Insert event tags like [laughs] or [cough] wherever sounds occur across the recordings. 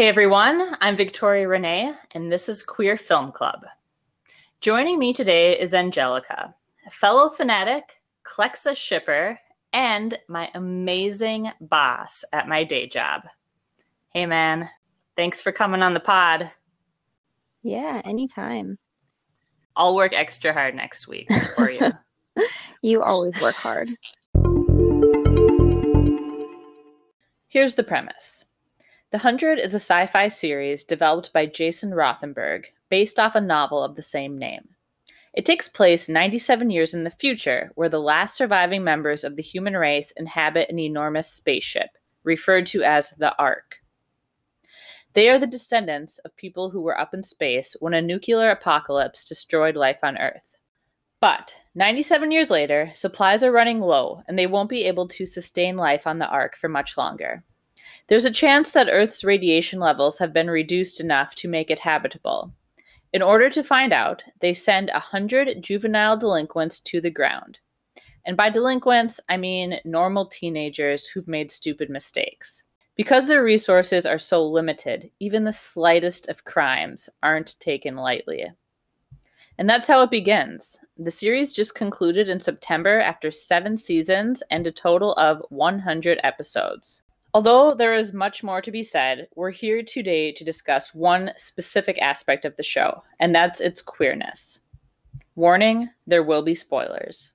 Hey everyone, I'm Victoria Renee, and this is Queer Film Club. Joining me today is Angelica, a fellow fanatic, Clexa shipper, and my amazing boss at my day job. Hey man, thanks for coming on the pod. Yeah, anytime. I'll work extra hard next week for you. [laughs] you always work hard. Here's the premise The Hundred is a sci fi series developed by Jason Rothenberg based off a novel of the same name. It takes place 97 years in the future, where the last surviving members of the human race inhabit an enormous spaceship, referred to as the Ark. They are the descendants of people who were up in space when a nuclear apocalypse destroyed life on Earth. But 97 years later, supplies are running low and they won't be able to sustain life on the Ark for much longer. There's a chance that Earth's radiation levels have been reduced enough to make it habitable. In order to find out, they send a hundred juvenile delinquents to the ground. And by delinquents, I mean normal teenagers who've made stupid mistakes. Because their resources are so limited, even the slightest of crimes aren't taken lightly. And that's how it begins. The series just concluded in September after seven seasons and a total of 100 episodes. Although there is much more to be said, we're here today to discuss one specific aspect of the show, and that's its queerness. Warning there will be spoilers.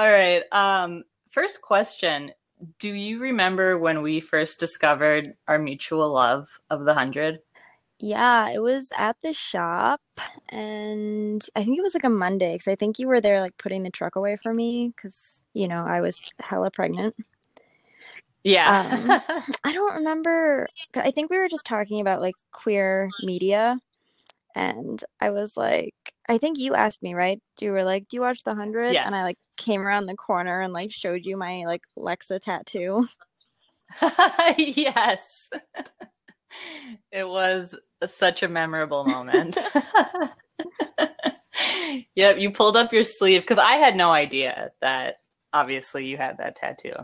All right. Um, first question Do you remember when we first discovered our mutual love of the hundred? Yeah, it was at the shop, and I think it was like a Monday because I think you were there like putting the truck away for me because you know I was hella pregnant. Yeah. Um, [laughs] I don't remember. I think we were just talking about like queer media, and I was like, I think you asked me, right? You were like, "Do you watch The Hundred? yes. And I like came around the corner and like showed you my like Lexa tattoo. [laughs] [laughs] yes. [laughs] it was such a memorable moment. yep, you pulled up your sleeve because I had no idea that obviously you had that tattoo.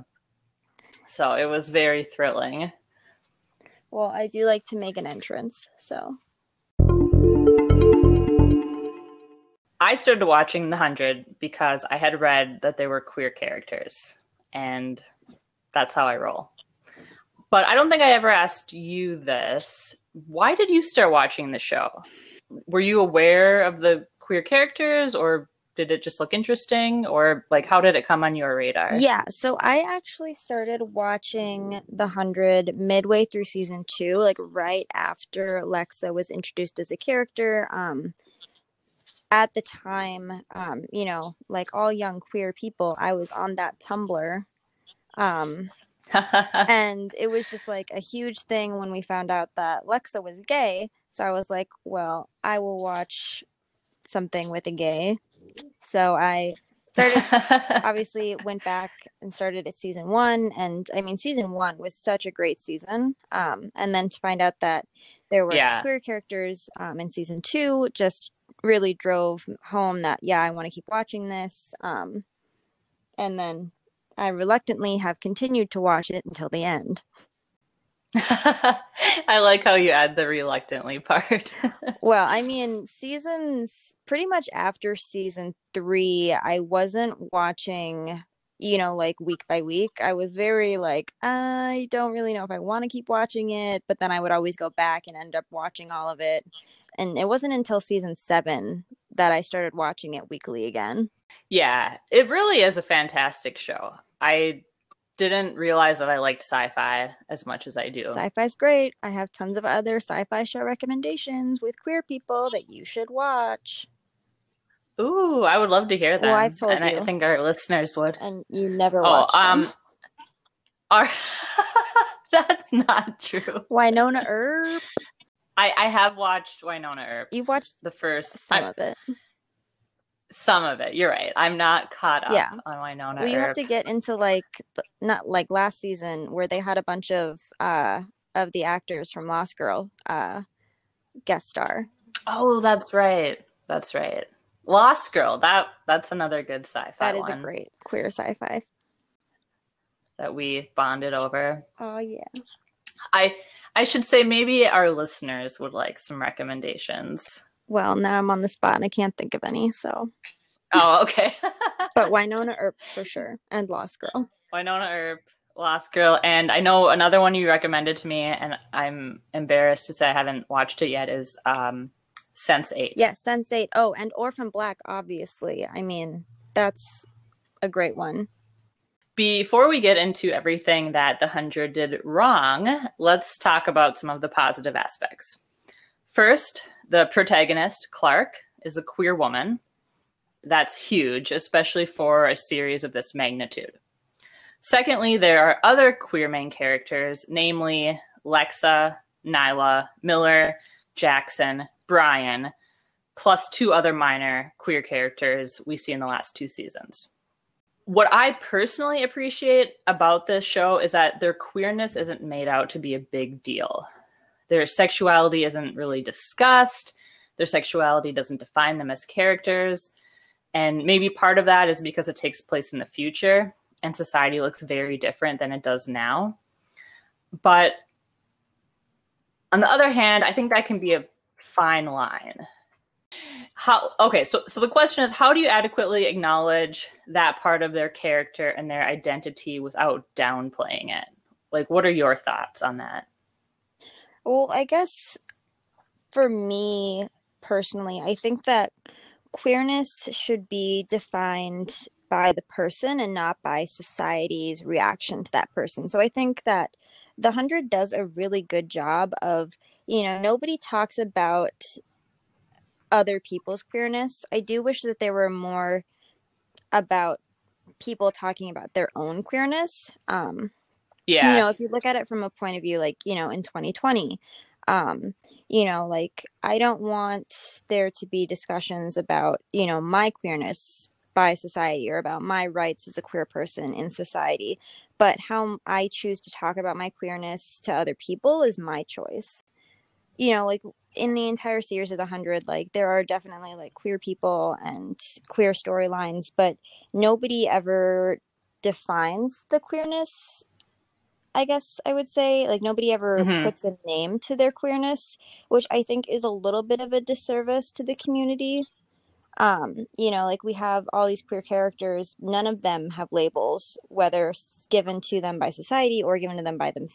So it was very thrilling. Well, I do like to make an entrance, so. I started watching The Hundred because I had read that they were queer characters, and that's how I roll. But I don't think I ever asked you this. Why did you start watching the show? Were you aware of the queer characters, or did it just look interesting, or like how did it come on your radar? Yeah, so I actually started watching The Hundred midway through season two, like right after Lexa was introduced as a character. Um, at the time, um, you know, like all young queer people, I was on that Tumblr. Um, [laughs] and it was just like a huge thing when we found out that Lexa was gay. So I was like, well, I will watch something with a gay. So I started, [laughs] obviously, went back and started at season one. And I mean, season one was such a great season. Um, and then to find out that there were Yeah. queer characters um, in season two just really drove home that yeah i want to keep watching this um and then i reluctantly have continued to watch it until the end. [laughs] I like how you add the reluctantly part. [laughs] well i mean seasons pretty much after season three i wasn't watching you know like week by week. I was very like i don't really know if i want to keep watching it but then i would always go back and end up watching all of it and it wasn't until season seven that i started watching it weekly again yeah, it really is a fantastic show. I didn't realize that I liked sci-fi as much as I do. Sci-fi's great. I have tons of other sci-fi show recommendations with queer people that you should watch. Ooh, I would love to hear that. Well, I've told and you. I think our listeners would. And you never Oh, watched them. um, are [laughs] that's not true. Wynonna Earp. I I have watched Wynonna Earp, You've watched the first some I- of it. some of it. You're right. I'm not caught up Yeah. on Wynonna Well, you have to get into like not like last season where they had a bunch of uh of the actors from Lost Girl uh guest star. Oh, that's right. That's right. Lost Girl. That that's another good sci-fi That is one a great queer sci-fi. that we bonded over. Oh yeah. I I should say maybe our listeners would like some recommendations. Well, now I'm on the spot and I can't think of any. So, Oh, okay. [laughs] but Wynonna Earp for sure, and Lost Girl. Wynonna Earp, Lost Girl, and I know another one you recommended to me, and I'm embarrassed to say I haven't watched it yet. Is um, Sense8. Yes, Sense8. Oh, and Orphan Black, obviously. I mean, that's a great one. Before we get into everything that the Hundred did wrong, let's talk about some of the positive aspects. First, the protagonist, Clarke, is a queer woman. That's huge, especially for a series of this magnitude. Secondly, there are other queer main characters, namely Lexa, Niylah, Miller, Jackson, Bryan, plus two other minor queer characters we see in the last two seasons. What I personally appreciate about this show is that their queerness isn't made out to be a big deal. Their sexuality isn't really discussed. Their sexuality doesn't define them as characters. And maybe part of that is because it takes place in the future and society looks very different than it does now. But on the other hand, I think that can be a fine line. How okay, so so the question is how do you adequately acknowledge that part of their character and their identity without downplaying it? Like what are your thoughts on that? Well, I guess for me personally, I think that queerness should be defined by the person and not by society's reaction to that person. So I think that the 100 does a really good job of, you know, nobody talks about other people's queerness. I do wish that there were more about people talking about their own queerness. Um, Yeah. you know if you look at it from a point of view like you know in 2020 um you know like i don't want there to be discussions about you know my queerness by society or about my rights as a queer person in society but how i choose to talk about my queerness to other people is my choice you know like in the entire series of the 100 like there are definitely like queer people and queer storylines but nobody ever defines the queerness I guess I would say like nobody ever Mhm. puts a name to their queerness, which I think is a little bit of a disservice to the community. Um, you know, like we have all these queer characters, none of them have labels, whether given to them by society or given to them by them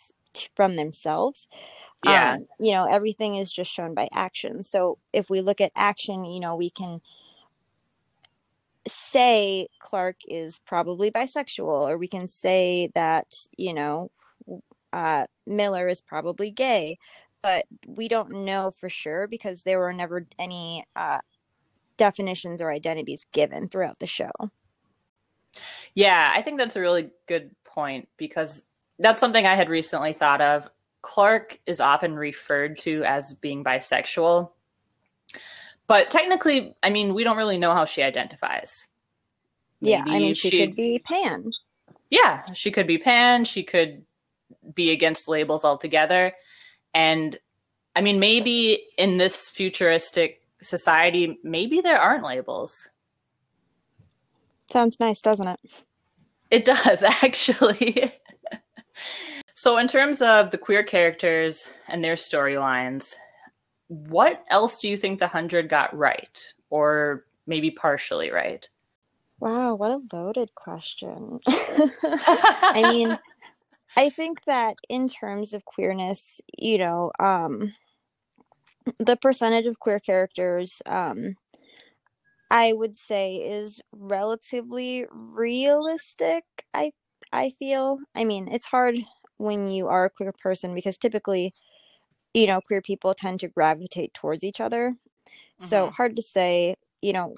from themselves. Yeah. Um, you know, everything is just shown by action. So if we look at action, you know, we can say Clarke is probably bisexual, or we can say that, you know, uh, Miller is probably gay, but we don't know for sure because there were never any uh, definitions or identities given throughout the show. Yeah, I think that's a really good point because that's something I had recently thought of. Clarke is often referred to as being bisexual. But technically, I mean, we don't really know how she identifies. yeah, I mean, she she's- could be Pan. Yeah, she could be pan, she could be against labels altogether. And I mean, maybe in this futuristic society, maybe there aren't labels. Sounds nice, doesn't it? It does, [laughs] actually. So, in terms of the queer characters and their storylines, what else do you think the 100 got right? Or maybe partially right? Wow, what a loaded question. [laughs] [laughs] I mean, I think that in terms of queerness, you know, um, the percentage of queer characters, um, I would say, is relatively realistic. I I feel. I mean, it's hard when you are a queer person because typically, you know, queer people tend to gravitate towards each other. So Mhm. hard to say. You know,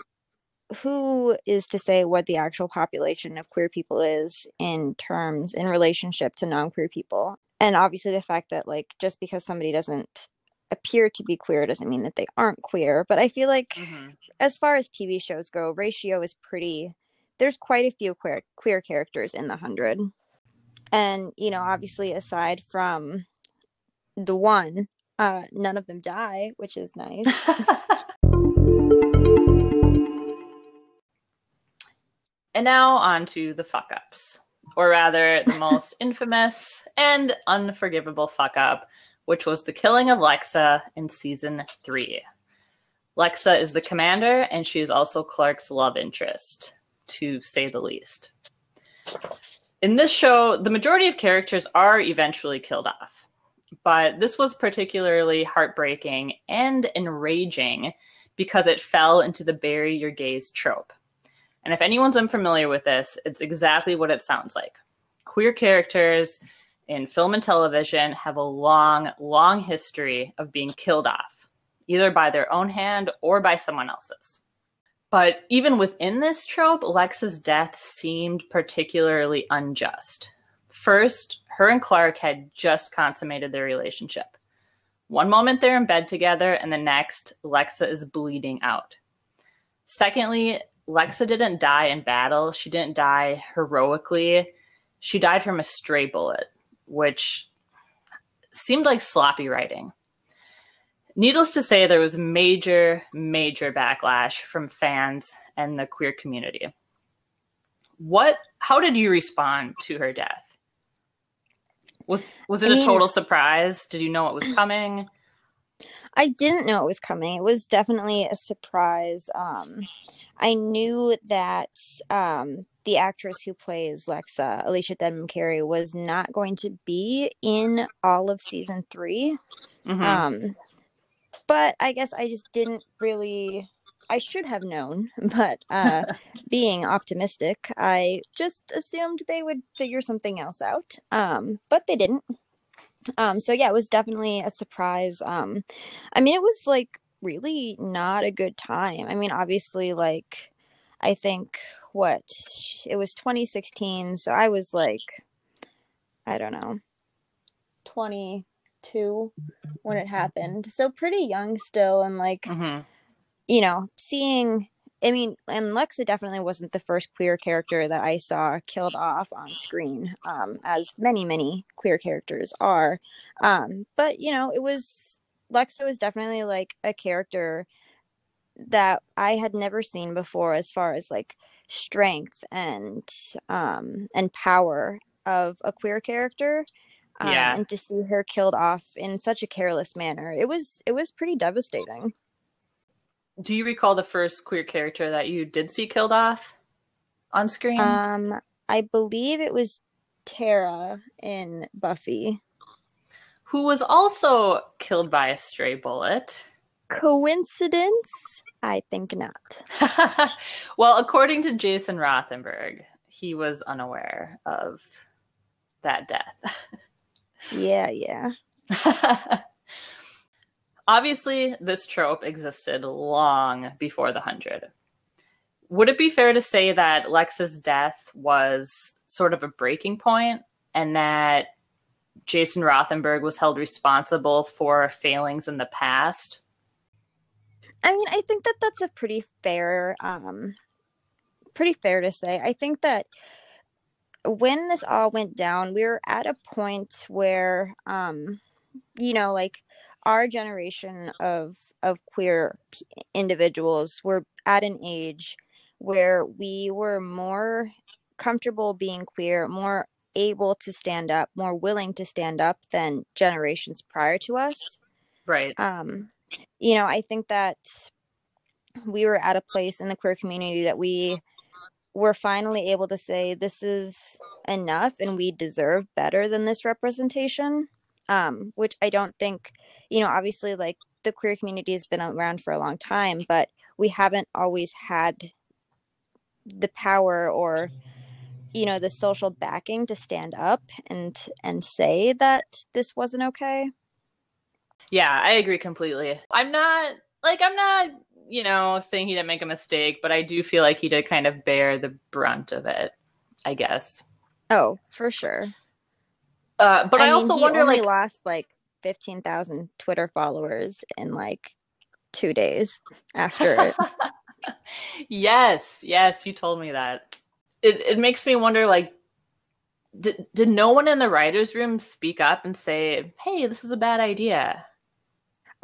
who is to say what the actual population of queer people is in terms in relationship to non-queer people and obviously the fact that like just because somebody doesn't appear to be queer doesn't mean that they aren't queer but i feel like mm-hmm. as far as tv shows go ratio is pretty there's quite a few queer queer characters in the hundred and you know obviously aside from the one uh none of them die which is nice. [laughs] And now on to the fuck ups or rather the most [laughs] infamous and unforgivable fuck up which was the killing of lexa in season three. Lexa is the commander and she is also clarke's love interest to say the least in this show, the majority of characters are eventually killed off. But this was particularly heartbreaking and enraging because it fell into the bury your gays trope. And if anyone's unfamiliar with this, it's exactly what it sounds like. Queer characters in film and television have a long, long history of being killed off, either by their own hand or by someone else's. But even within this trope, Lexa's death seemed particularly unjust. First, her and Clarke had just consummated their relationship. One moment they're in bed together, and the next, Lexa is bleeding out. Secondly, Lexa didn't die in battle. She didn't die heroically. She died from a stray bullet, which seemed like sloppy writing. Needless to say, there was major, major backlash from fans and the queer community. What? How did you respond to her death? Was was it I mean, a total surprise? Did you know it was coming? [clears throat] I didn't know it was coming. It was definitely a surprise. Um, I knew that um, the actress who plays Lexa, Alicia Debnam Carey, was not going to be in all of season 3 mm-hmm. Um, but I guess I just didn't really I should have known, [laughs] but uh, [laughs] being optimistic, I just assumed they would figure something else out. Um, but they didn't. Um, so yeah, it was definitely a surprise. Um, I mean, it was like really not a good time. I mean, obviously, like I think what it was 2016, so I was like, I don't know, 20 two when it happened. So pretty young still and like mm-hmm. you know, seeing I mean, and Lexa definitely wasn't the first queer character that I saw killed off on screen, um, as many, many queer characters are. Um, but you know, it was Lexa was definitely like a character that I had never seen before as far as like strength and um and power of a queer character um, yeah. and to see her killed off in such a careless manner it was it was pretty devastating. Do you recall the first queer character that you did see killed off on screen? Um i believe it was tara in buffy. Who was also killed by a stray bullet. Coincidence? I think not. [laughs] Well according to jason rothenberg he was unaware of that death [laughs] Yeah, yeah. [laughs] Obviously, this trope existed long before the Hundred. Would it be fair to say that Lexa's death was sort of a breaking point and that Jason Rothenberg was held responsible for failings in the past? I mean, I think that that's a pretty fair, um, pretty fair to say. I think that when this all went down, we were at a point where, um, you know, like our generation of of queer individuals were at an age where we were more comfortable being queer, more able to stand up, more willing to stand up than generations prior to us. Right. Um, you know, I think that we were at a place in the queer community that we we're finally able to say this is enough and we deserve better than this representation um which i don't think you know obviously like the queer community has been around for a long time but we haven't always had the power or you know the social backing to stand up and and say that this wasn't okay. Yeah i agree completely. I'm not like i'm not you know, saying he didn't make a mistake, but I do feel like he did kind of bear the brunt of it, I guess. Oh, for sure. Uh, but I, I, mean, also he wonder, only like, lost like fifteen thousand Twitter followers in like two days after it. [laughs] yes, yes, you told me that. It it makes me wonder, like, did did no one in the writers' room speak up and say, "Hey, this is a bad idea"?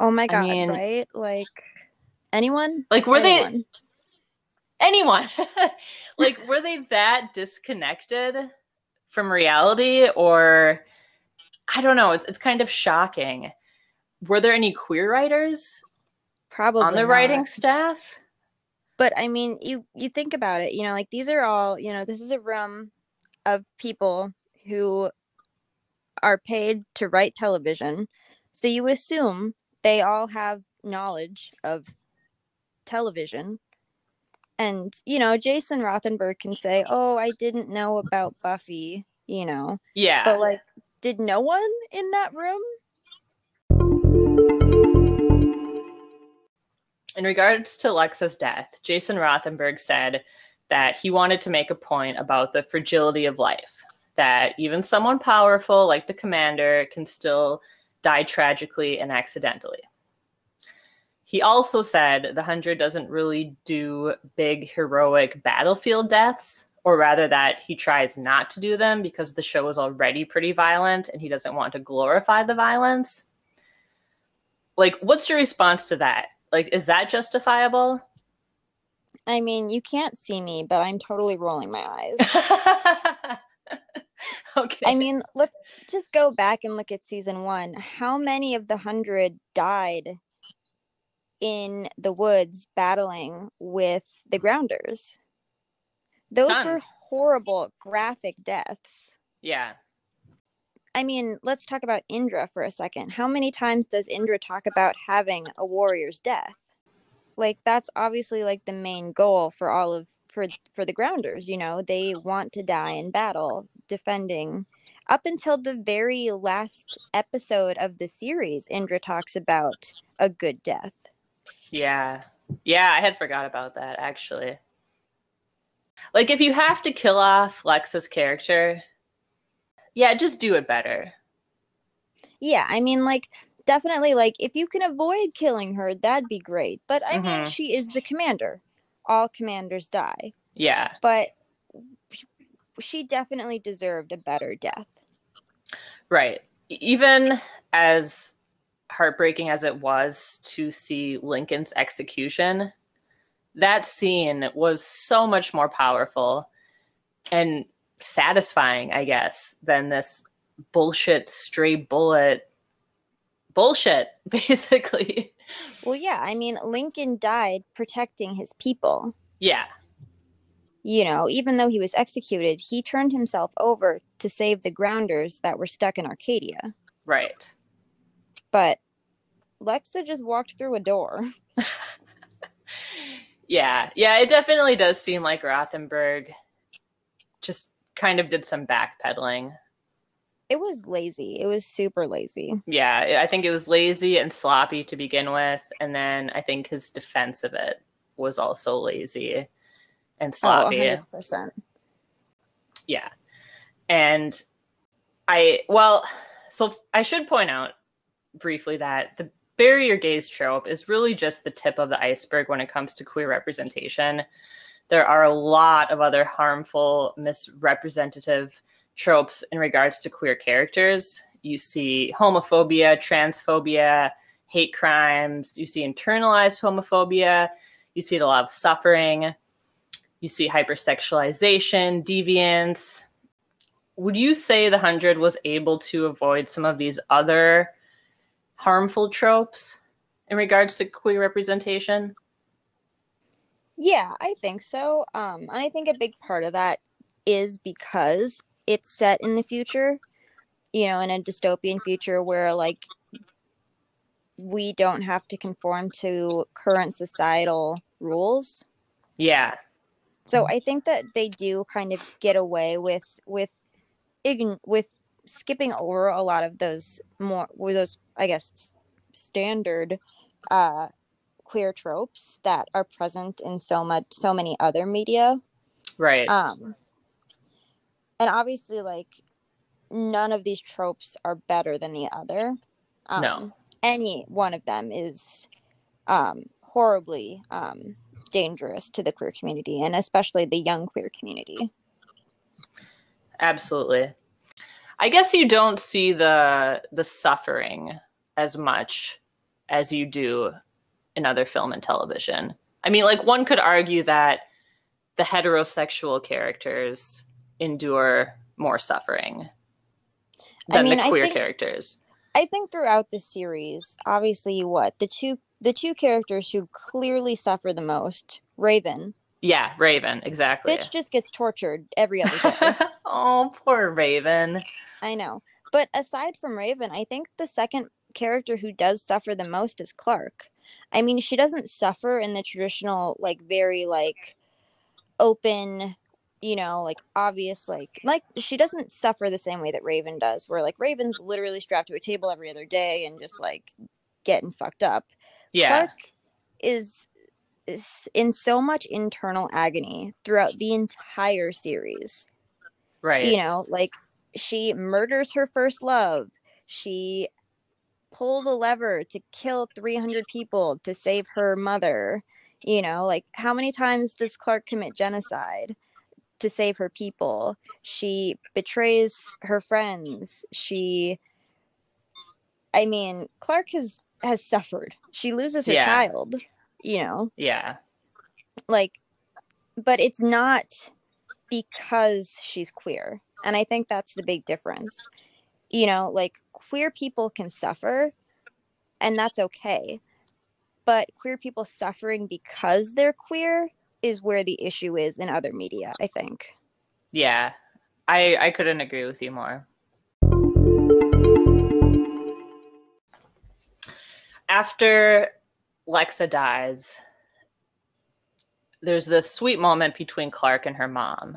Oh my I god, mean- right? Like anyone? Like, were they Anyone. anyone? [laughs] like, were they that disconnected from reality, or I don't know? It's it's kind of shocking. Were there any queer writers probably on the not. writing staff? But I mean, you you think about it, you know, like these are all, you know, this is a room of people who are paid to write television. So you assume they all have knowledge of television. And, you know, Jason Rothenberg can say, "Oh, I didn't know about Buffy," you know. Yeah. But like did no one in that room? In regards to Lexa's death, Jason Rothenberg said that he wanted to make a point about the fragility of life, that even someone powerful like the commander can still die tragically and accidentally. He also said the Hundred doesn't really do big heroic battlefield deaths, or rather that he tries not to do them because the show is already pretty violent and he doesn't want to glorify the violence. Like, what's your response to that? Like, is that justifiable? I mean, you can't see me, but I'm totally rolling my eyes. [laughs] okay. I mean, let's just go back and look at season one. How many of the hundred died in the woods battling with the grounders? Those were horrible, graphic deaths. yeah. I mean, let's talk about Indra for a second. How many times does Indra talk about having a warrior's death? Like that's obviously like the main goal for all of for for the grounders, you know. They want to die in battle defending up until the very last episode of the series Indra talks about a good death. Yeah. Yeah, I had forgot about that actually. Like if you have to kill off Lexa's character, yeah, just do it better. Yeah, I mean like definitely like if you can avoid killing her, that'd be great. But I mean, Mhm. she is the commander. All commanders die. Yeah. but she definitely deserved a better death. Right. Even as heartbreaking as it was to see Lincoln's execution, that scene was so much more powerful and satisfying, I guess, than this bullshit stray bullet bullshit, [laughs] basically. Well, yeah, I mean, Lincoln died protecting his people. Yeah. You know, even though he was executed, he turned himself over to save the grounders that were stuck in Arkadia. Right. But Lexa just walked through a door. [laughs] Yeah. Yeah, it definitely does seem like Rothenberg just kind of did some backpedaling. It was lazy. It was super lazy. Yeah, I think it was lazy and sloppy to begin with, and then I think his defense of it was also lazy and Oh, sloppy. 100%. yeah. And I well, so I should point out briefly that the bury your gays trope is really just the tip of the iceberg when it comes to queer representation. There are a lot of other harmful, misrepresentative tropes in regards to queer characters. You see homophobia, transphobia, hate crimes, you see internalized homophobia, you see a lot of suffering, you see hypersexualization, deviance. Would you say the 100 was able to avoid some of these other harmful tropes in regards to queer representation? Yeah, I think so. Um, and I think a big part of that is because it's set in the future, you know, in a dystopian future where like we don't have to conform to current societal rules. Yeah. So I think that they do kind of get away with with ign- with skipping over a lot of those more with those I guess standard uh queer tropes that are present in so much so many other media Right. um and obviously like none of these tropes are better than the other um, No. any one of them is um horribly um dangerous to the queer community and especially the young queer community Absolutely. I guess you don't see the the suffering as much as you do in other film and television. I mean, like one could argue that the heterosexual characters endure more suffering I than mean, the I queer think- characters. I think throughout the series, obviously, what the two the two characters who clearly suffer the most, Raven, Yeah, Raven, exactly. bitch just gets tortured every other day. [laughs] oh, poor Raven. I know, but aside from Raven, I think the second character who does suffer the most is Clarke. I mean, she doesn't suffer in the traditional, like, very like open you know like obvious like like she doesn't suffer the same way that raven does where like raven's literally strapped to a table every other day and just like getting fucked up Yeah. Clarke is, is in so much internal agony throughout the entire series. right. You know, like she murders her first love. She pulls a lever to kill 300 people to save her mother. You know, like how many times does Clarke commit genocide to save her people? She betrays her friends. She I mean, Clarke has has suffered. She loses her Yeah. child, you know, yeah. like, but it's not because she's queer. And I think that's the big difference. You know, like queer people can suffer and that's okay. But queer people suffering because they're queer is where the issue is in other media, I think. Yeah. I I couldn't agree with you more. After Lexa dies, there's this sweet moment between Clarke and her mom.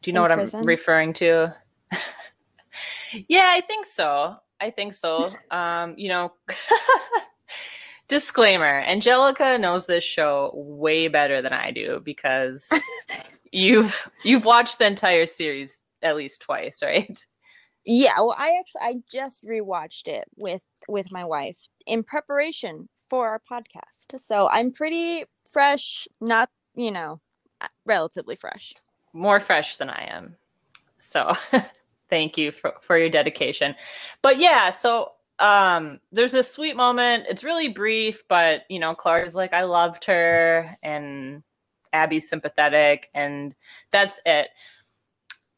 Do you know In what prison? I'm referring to? [laughs] yeah, I think so. I think so. Um, you know, [laughs] disclaimer Angelica knows this show way better than I do because [laughs] you've you've watched the entire series at least twice, right? Yeah, well I actually I just rewatched it with with my wife in preparation for our podcast. So I'm pretty fresh, not, you know, uh, relatively fresh. More fresh than I am. So [laughs] thank you for, for your dedication. But yeah, so um there's this sweet moment. It's really brief, but you know, Clarke is like, I loved her, and Abby's sympathetic, and that's it.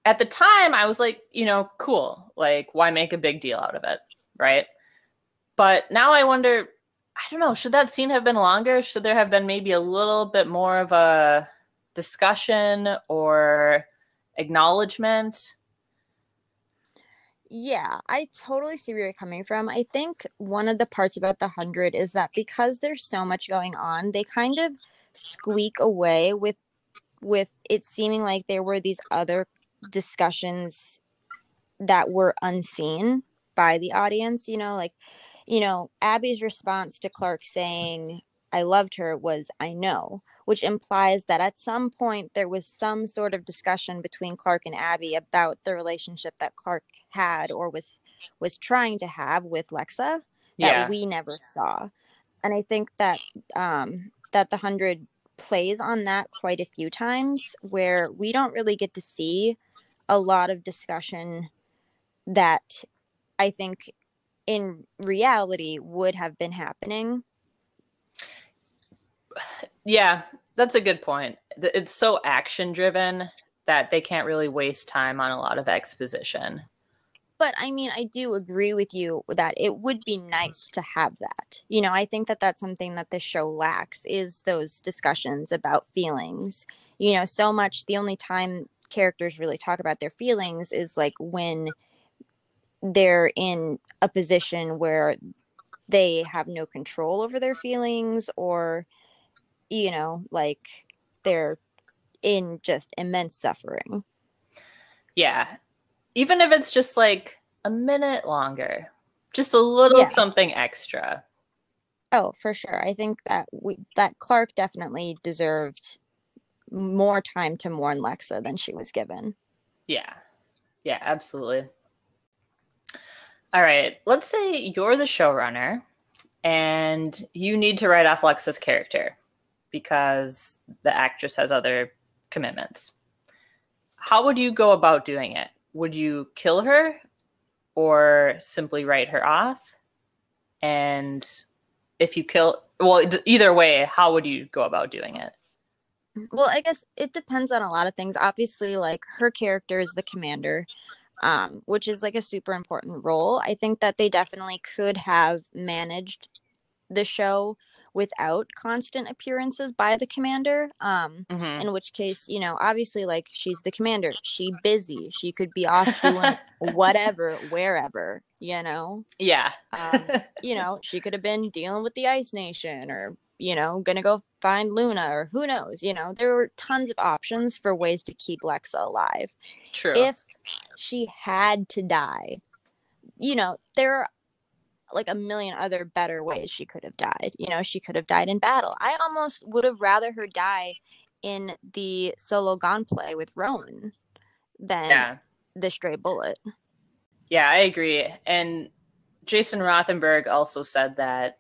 At the time, I was like, you know, cool. Like, why make a big deal out of it? Right. But now I wonder, I don't know, should that scene have been longer? Should there have been maybe a little bit more of a discussion or acknowledgement? Yeah, I totally see where you're coming from. I think one of the parts about the 100 is that because there's so much going on, they kind of squeak away with with it seeming like there were these other discussions that were unseen by the audience, you know, like you know, Abby's response to Clarke saying I loved her was I know, which implies that at some point there was some sort of discussion between Clarke and Abby about the relationship that Clarke had or was was trying to have with Lexa that Yeah. we never saw. And I think that um that the 100 plays on that quite a few times where we don't really get to see a lot of discussion that I think in reality would have been happening Yeah, that's a good point. It's so action driven that they can't really waste time on a lot of exposition. but i mean i do agree with you that it would be nice to have that you know i think that that's something that the show lacks is those discussions about feelings you know so much the only time characters really talk about their feelings is like when they're in a position where they have no control over their feelings or you know like they're in just immense suffering Yeah. Even if it's just like a minute longer, just a little Yeah. something extra. Oh, for sure. I think that we that clarke definitely deserved more time to mourn Lexa than she was given. Yeah. Yeah, absolutely. All right. Let's say you're the showrunner and you need to write off Lexa's character because the actress has other commitments. How would you go about doing it? Would you kill her or simply write her off? And if you kill, well, either way, how would you go about doing it? Well, I guess it depends on a lot of things. Obviously, like her character is the commander, um, which is like a super important role. I think that they definitely could have managed the show without constant appearances by the commander um mm-hmm. in which case you know obviously like she's the commander she busy she could be off doing [laughs] whatever wherever you know yeah um, [laughs] you know she could have been dealing with the ice nation or you know gonna go find luna or who knows you know there were tons of options for ways to keep lexa alive true if she had to die you know there are like a million other better ways she could have died. You know, she could have died in battle. I almost would have rather her die in the solo gunplay with Roan than yeah. the stray bullet. Yeah, I agree. And Jason Rothenberg also said that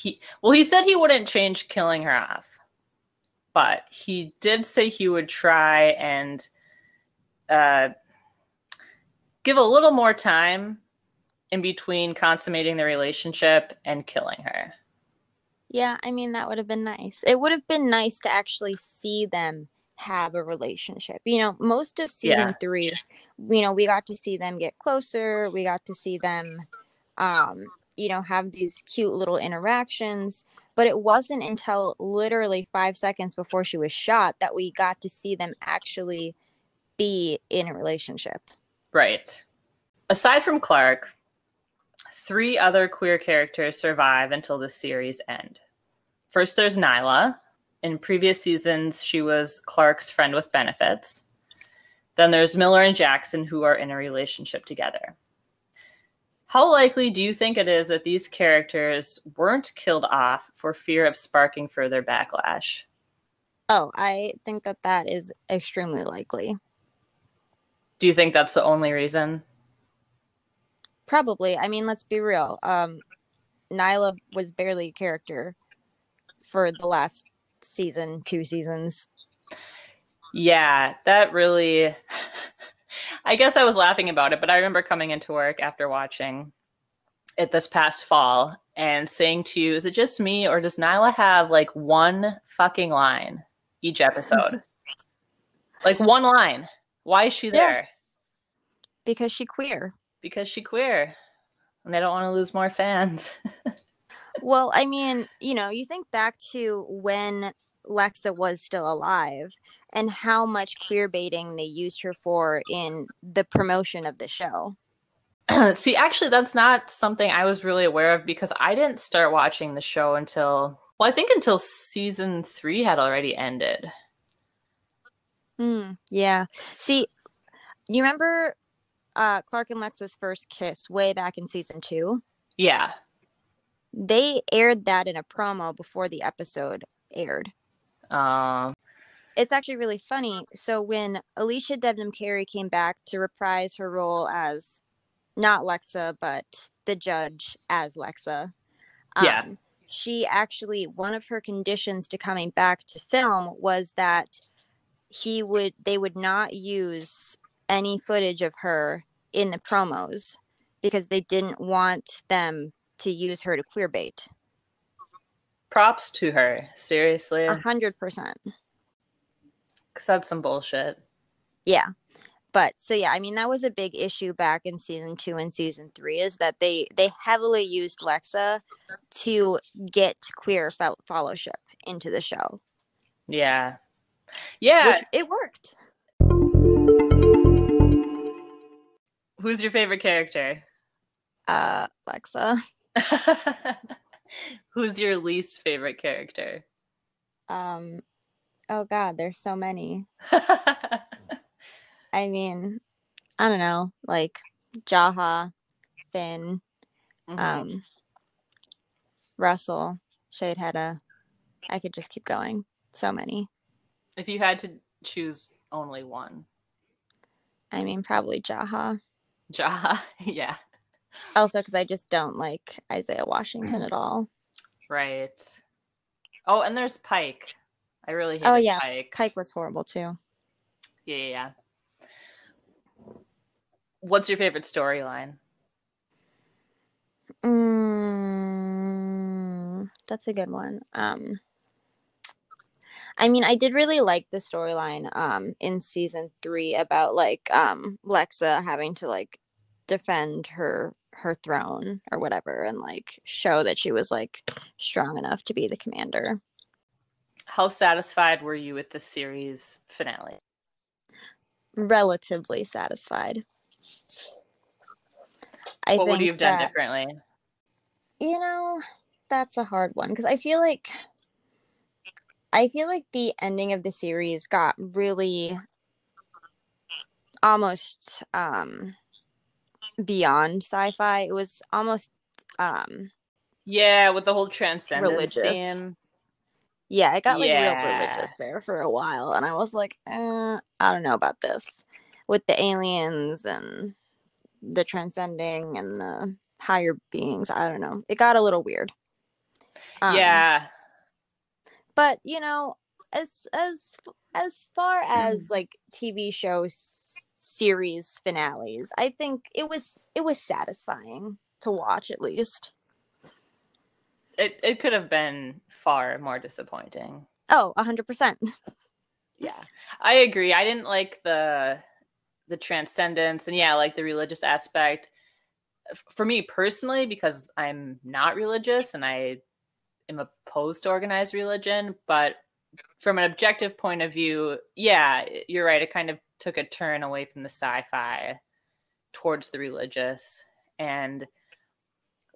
he well, he said he wouldn't change killing her off, but he did say he would try and uh, give a little more time in between consummating the relationship and killing her. Yeah, I mean, that would have been nice. It would have been nice to actually see them have a relationship. You know, most of season yeah. three, you know, we got to see them get closer. We got to see them, um, you know, have these cute little interactions. But it wasn't until literally five seconds before she was shot that we got to see them actually be in a relationship. Right. Aside from Clarke, three other queer characters survive until the series end. First, there's Niylah. In previous seasons, she was Clarke's friend with benefits. Then there's Miller and Jackson, who are in a relationship together. How likely do you think it is that these characters weren't killed off for fear of sparking further backlash? Oh, I think that that is extremely likely. Do you think that's the only reason? Probably. I mean, let's be real. Um, Niylah was barely a character for the last season, two seasons. Yeah, that really. [laughs] I guess I was laughing about it, but I remember coming into work after watching it this past fall and saying to you, is it just me or does Niylah have like one fucking line each episode? [laughs] like one line. Why is she there? Yeah. Because she queer because she queer and they don't want to lose more fans. [laughs] well, I mean, you know, you think back to when Lexa was still alive and how much queer baiting they used her for in the promotion of the show. [clears throat] See, actually, that's not something I was really aware of because I didn't start watching the show until, well, I think until season three had already ended. Hmm. yeah. See, you remember uh, Clarke and Lexa's first kiss way back in season two. Yeah. They aired that in a promo before the episode aired. Um, it's actually really funny. So when Alicia Debnam Carey came back to reprise her role as not Lexa, but the judge as Lexa, um, yeah, she actually one of her conditions to coming back to film was that he would they would not use any footage of her in the promos because they didn't want them to use her to queer bait. Props to her, seriously. A hundred percent. Cause that's some bullshit. Yeah. But so yeah, I mean that was a big issue back in season two and season three is that they they heavily used Lexa to get queer fellowship into the show. Yeah, yeah, Which, it worked. Who's your favorite character? Uh, Lexa. [laughs] [laughs] Who's your least favorite character? Um, oh God, there's so many. [laughs] I mean, I don't know, like Jaha, Finn, mm-hmm. um, Russell, Sheidheda. I could just keep going. So many. If you had to choose only one, I mean, probably Jaha. Jaha, [laughs] yeah, Also, because I just don't like Isaiah Washington at all. right. Oh, and there's Pike. I really hate Oh, yeah. Pike. Pike was horrible too. Yeah, yeah, yeah. What's your favorite storyline? Mm, that's a good one. Um, I mean, I did really like the storyline um in season three about like um Lexa having to like defend her her throne or whatever and like show that she was like strong enough to be the commander. How satisfied were you with the series finale? Relatively satisfied. I what would you have done that- differently? you know that's a hard one because i feel like i feel like the ending of the series got really almost um beyond sci-fi it was almost um Yeah, with the whole transcendence Religious. theme. yeah it got like Yeah. real religious there for a while and i was like eh, i don't know about this with the aliens and the transcending and the higher beings i don't know it got a little weird Um, yeah, but you know as as as far as like tv shows series finales i think it was it was satisfying to watch at least it it could have been far more disappointing. oh 100% Yeah, I agree. I didn't like the the transcendence and yeah, like the religious aspect. For me personally, because I'm not religious and I am opposed to organized religion, but from an objective point of view, yeah, you're right. It kind of took a turn away from the sci-fi towards the religious, and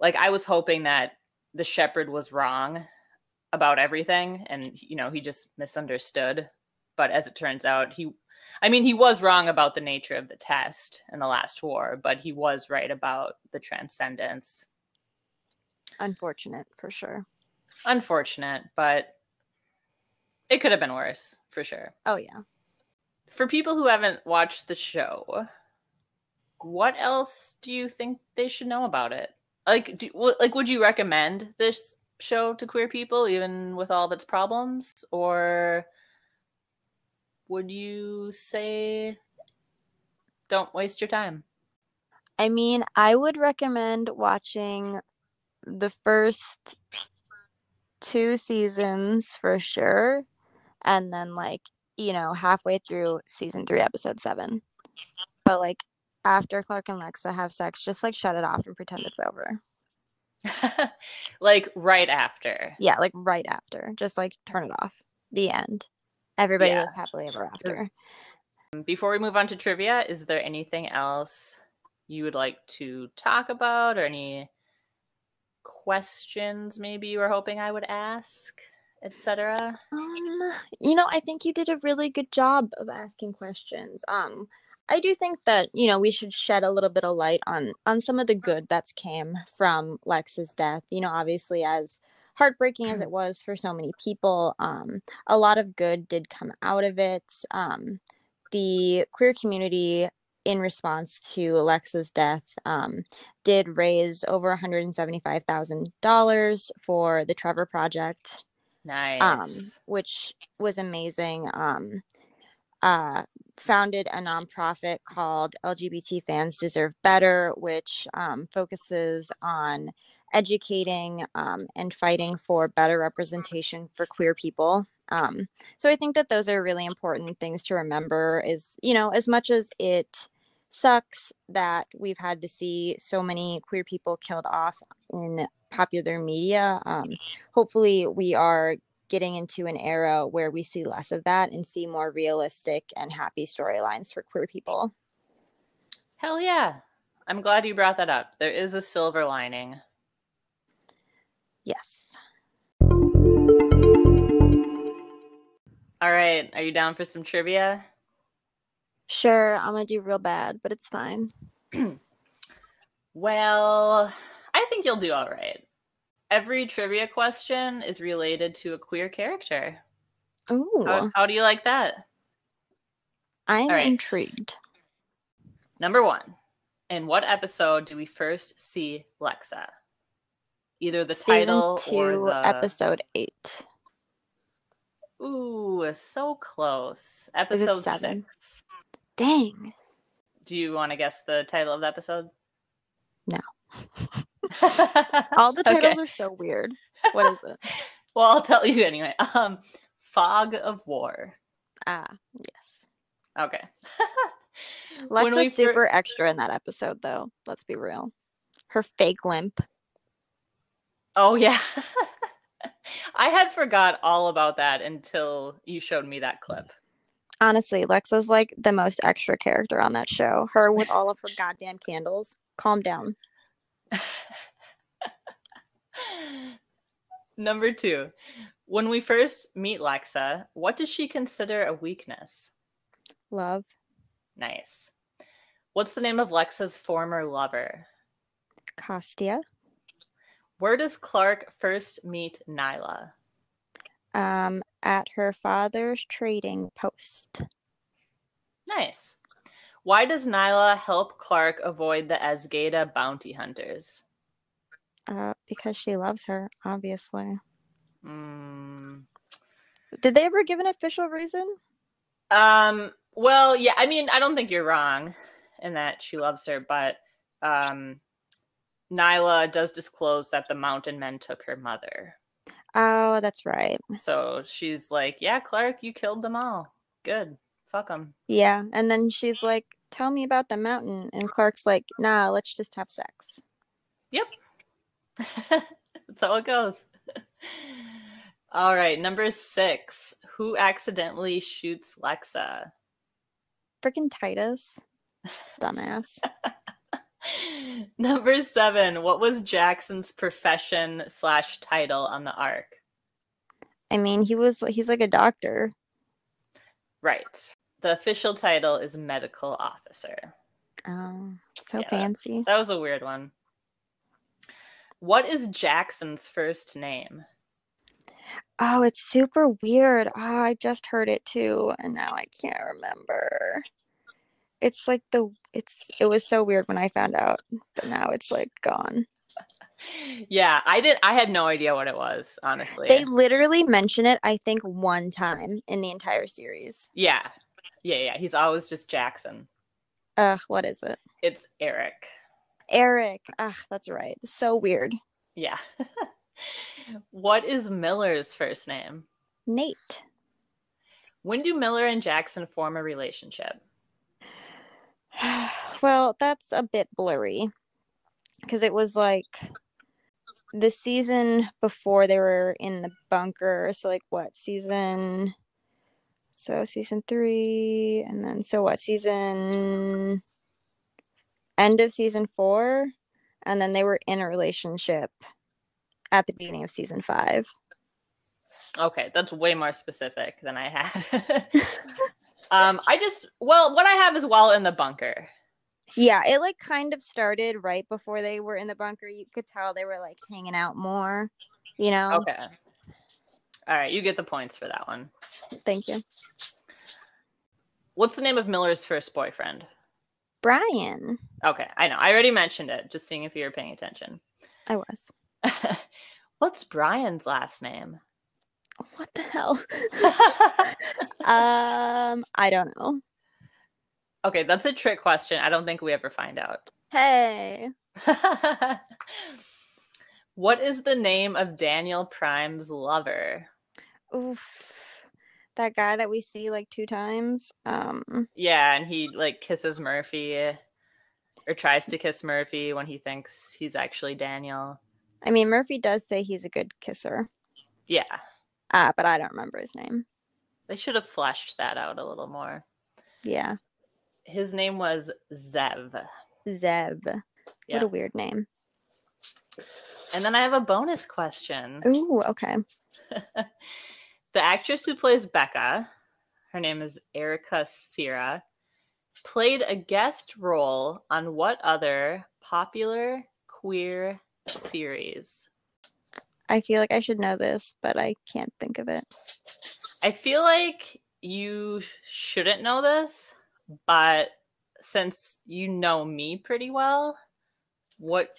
like I was hoping that the shepherd was wrong about everything, and you know he just misunderstood. But as it turns out he i mean he was wrong about the nature of the test in the last war but he was right about the transcendence. Unfortunate for sure. Unfortunate but it could have been worse for sure. Oh yeah for people who haven't watched the show what else do you think they should know about it? Like do, like would you recommend this show to queer people even with all of its problems? Or would you say don't waste your time i mean i would recommend watching the first two seasons for sure and then like you know halfway through season three episode seven. But like after clarke and lexa have sex just like shut it off and pretend it's over. [laughs] Like right after. Yeah like right after. Just like turn it off. The end. Everybody Yeah. lives happily ever after. Before we move on to trivia is there anything else you would like to talk about or any questions maybe you were hoping i would ask etc Um, you know, I think you did a really good job of asking questions. Um, I do think that you know we should shed a little bit of light on on some of the good that's came from Lex's death. You know, obviously as heartbreaking as it was for so many people, um, a lot of good did come out of it. Um, the queer community in response to Alexa's death um, did raise over $175,000 for the Trevor Project nice um, which was amazing. Um, uh, founded a nonprofit called LGBT Fans Deserve Better, which um, focuses on educating um, and fighting for better representation for queer people. Um, so I think that those are really important things to remember. Is you know, as much as it sucks that we've had to see so many queer people killed off in popular media. Um, hopefully we are getting into an era where we see less of that and see more realistic and happy storylines for queer people. hell yeah i'm glad you brought that up there is a silver lining Yes. all right are you down for some trivia Sure, I'm gonna do real bad, but it's fine. [clears throat] Well, I think you'll do all right. Every trivia question is related to a queer character. Ooh, How, how do you like that? I'm right. intrigued. Number one, in what episode do we first see Lexa? Either the Season title two, or the episode eight. Ooh, so close. Episode seven? six. Dang. Do you want to guess the title of the episode? No. [laughs] All the [laughs] titles are so weird. What is it? [laughs] well, I'll tell you anyway. Um, Fog of War. Ah, yes. Okay. [laughs] Lexa's fir- super extra in that episode, though. Let's be real. Her fake limp. Oh yeah. I had forgot all about that until you showed me that clip. Honestly, Lexa's like the most extra character on that show. Her with all of her goddamn candles. Calm down. [laughs] Number two, when we first meet Lexa, what does she consider a weakness? Love. Nice. What's the name of Lexa's former lover? Costia. Where does Clarke first meet Niylah? Um, at her father's trading post. Nice. Why does Niylah help Clarke avoid the Azgeda bounty hunters? Uh, because she loves her, obviously. Mm, Did they ever give an official reason? Um, well, yeah, I mean, I don't think you're wrong in that she loves her, but um Niylah does disclose that the mountain men took her mother. Oh, that's right. So she's like, "Yeah, Clarke, you killed them all. Good. Fuck them." Yeah. And then she's like, Tell me about the mountain. And Clarke's like, Nah, let's just have sex. Yep. [laughs] That's how it goes. [laughs] all right, number 6. Who accidentally shoots Lexa? Freaking Titus. Dumbass. [laughs] Number seven. What was Jackson's profession slash title on the Ark? I mean, he was he's like a doctor. Right. The official title is medical officer. Oh, so Yeah. fancy. That was a weird one. What is Jackson's first name? Oh, it's super weird. Oh, I just heard it too, and now I can't remember. It's like the it's it was so weird when I found out, but now it's like gone. [laughs] Yeah, I did. I had no idea what it was, honestly. They literally mention it, I think, one time in the entire series. yeah, yeah, yeah. He's always just Jackson. Uh, what is it? It's Eric. Eric. Ah, that's right. So weird. Yeah. [laughs] what is Miller's first name? Nate. When do Miller and Jackson form a relationship? [sighs] well, that's a bit blurry because it was like the season before they were in the bunker. So, like, what season? So, season three, and then so what season? End of season four, and then they were in a relationship at the beginning of season five. Okay, that's way more specific than I had. [laughs] um, I just well, what I have is while in the bunker. Yeah, it like kind of started right before they were in the bunker. You could tell they were like hanging out more, you know. Okay. All right, you get the points for that one. Thank you. What's the name of Miller's first boyfriend? Bryan. Okay, I know. I already mentioned it. Just seeing if you were paying attention. I was. [laughs] What's Bryan's last name? What the hell? [laughs] um, I don't know. okay, that's a trick question. I don't think we ever find out. Hey. [laughs] what is the name of Daniel Prime's lover? Oof. That guy that we see like two times. Um, Yeah, and he like kisses Murphy or tries to kiss Murphy when he thinks he's actually Daniel. I mean Murphy does say he's a good kisser. Yeah, Ah, but I don't remember his name. they should have fleshed that out a little more. Yeah. His name was Zev. Zev. Yeah. What a weird name. And then I have a bonus question. Ooh, okay. [laughs] the actress who plays Becca, her name is Erica Cerra, played a guest role on what other popular queer series? I feel like I should know this, but I can't think of it. I feel like you shouldn't know this, but since you know me pretty well, what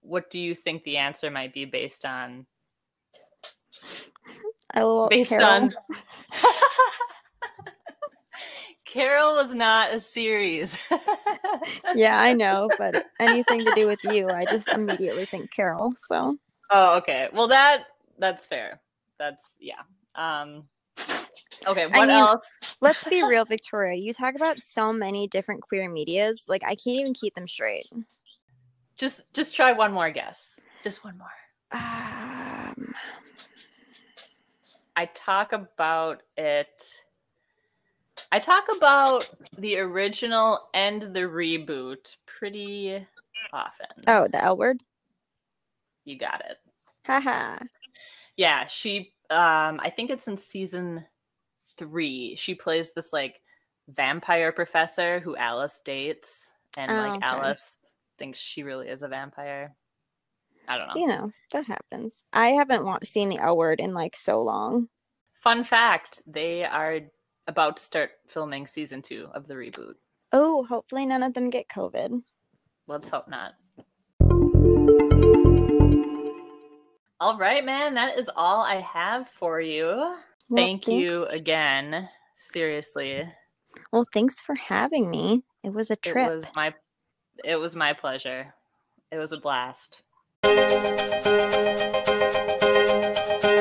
what do you think the answer might be based on? LOL, Based Carol. on [laughs] Carol was not a series. yeah, I know, [laughs] but anything to do with you, I just immediately think Carol. So Oh, okay. Well, that that's fair. That's yeah. Um Okay, I what mean- else? let's be [laughs] real, Victoria. You talk about so many different queer medias, like I can't even keep them straight. Just just try one more guess. Just one more. Um, I talk about it. I talk about the original and the reboot pretty often. oh, the L word. You got it. Haha. Yeah, she um I think it's in season 3. She plays this like vampire professor who Alice dates and Oh, like okay. Alice thinks she really is a vampire. I don't know. You know that happens. I haven't wa- seen the L word in like so long. Fun fact, they are about to start filming season 2 of the reboot. Oh, hopefully none of them get COVID. Let's hope not. All right, man. That is all I have for you. Well, Thank you again. Seriously. Well, thanks for having me. It was a trip. It was my it was my pleasure. It was a blast. どんどんどんどんどんどん。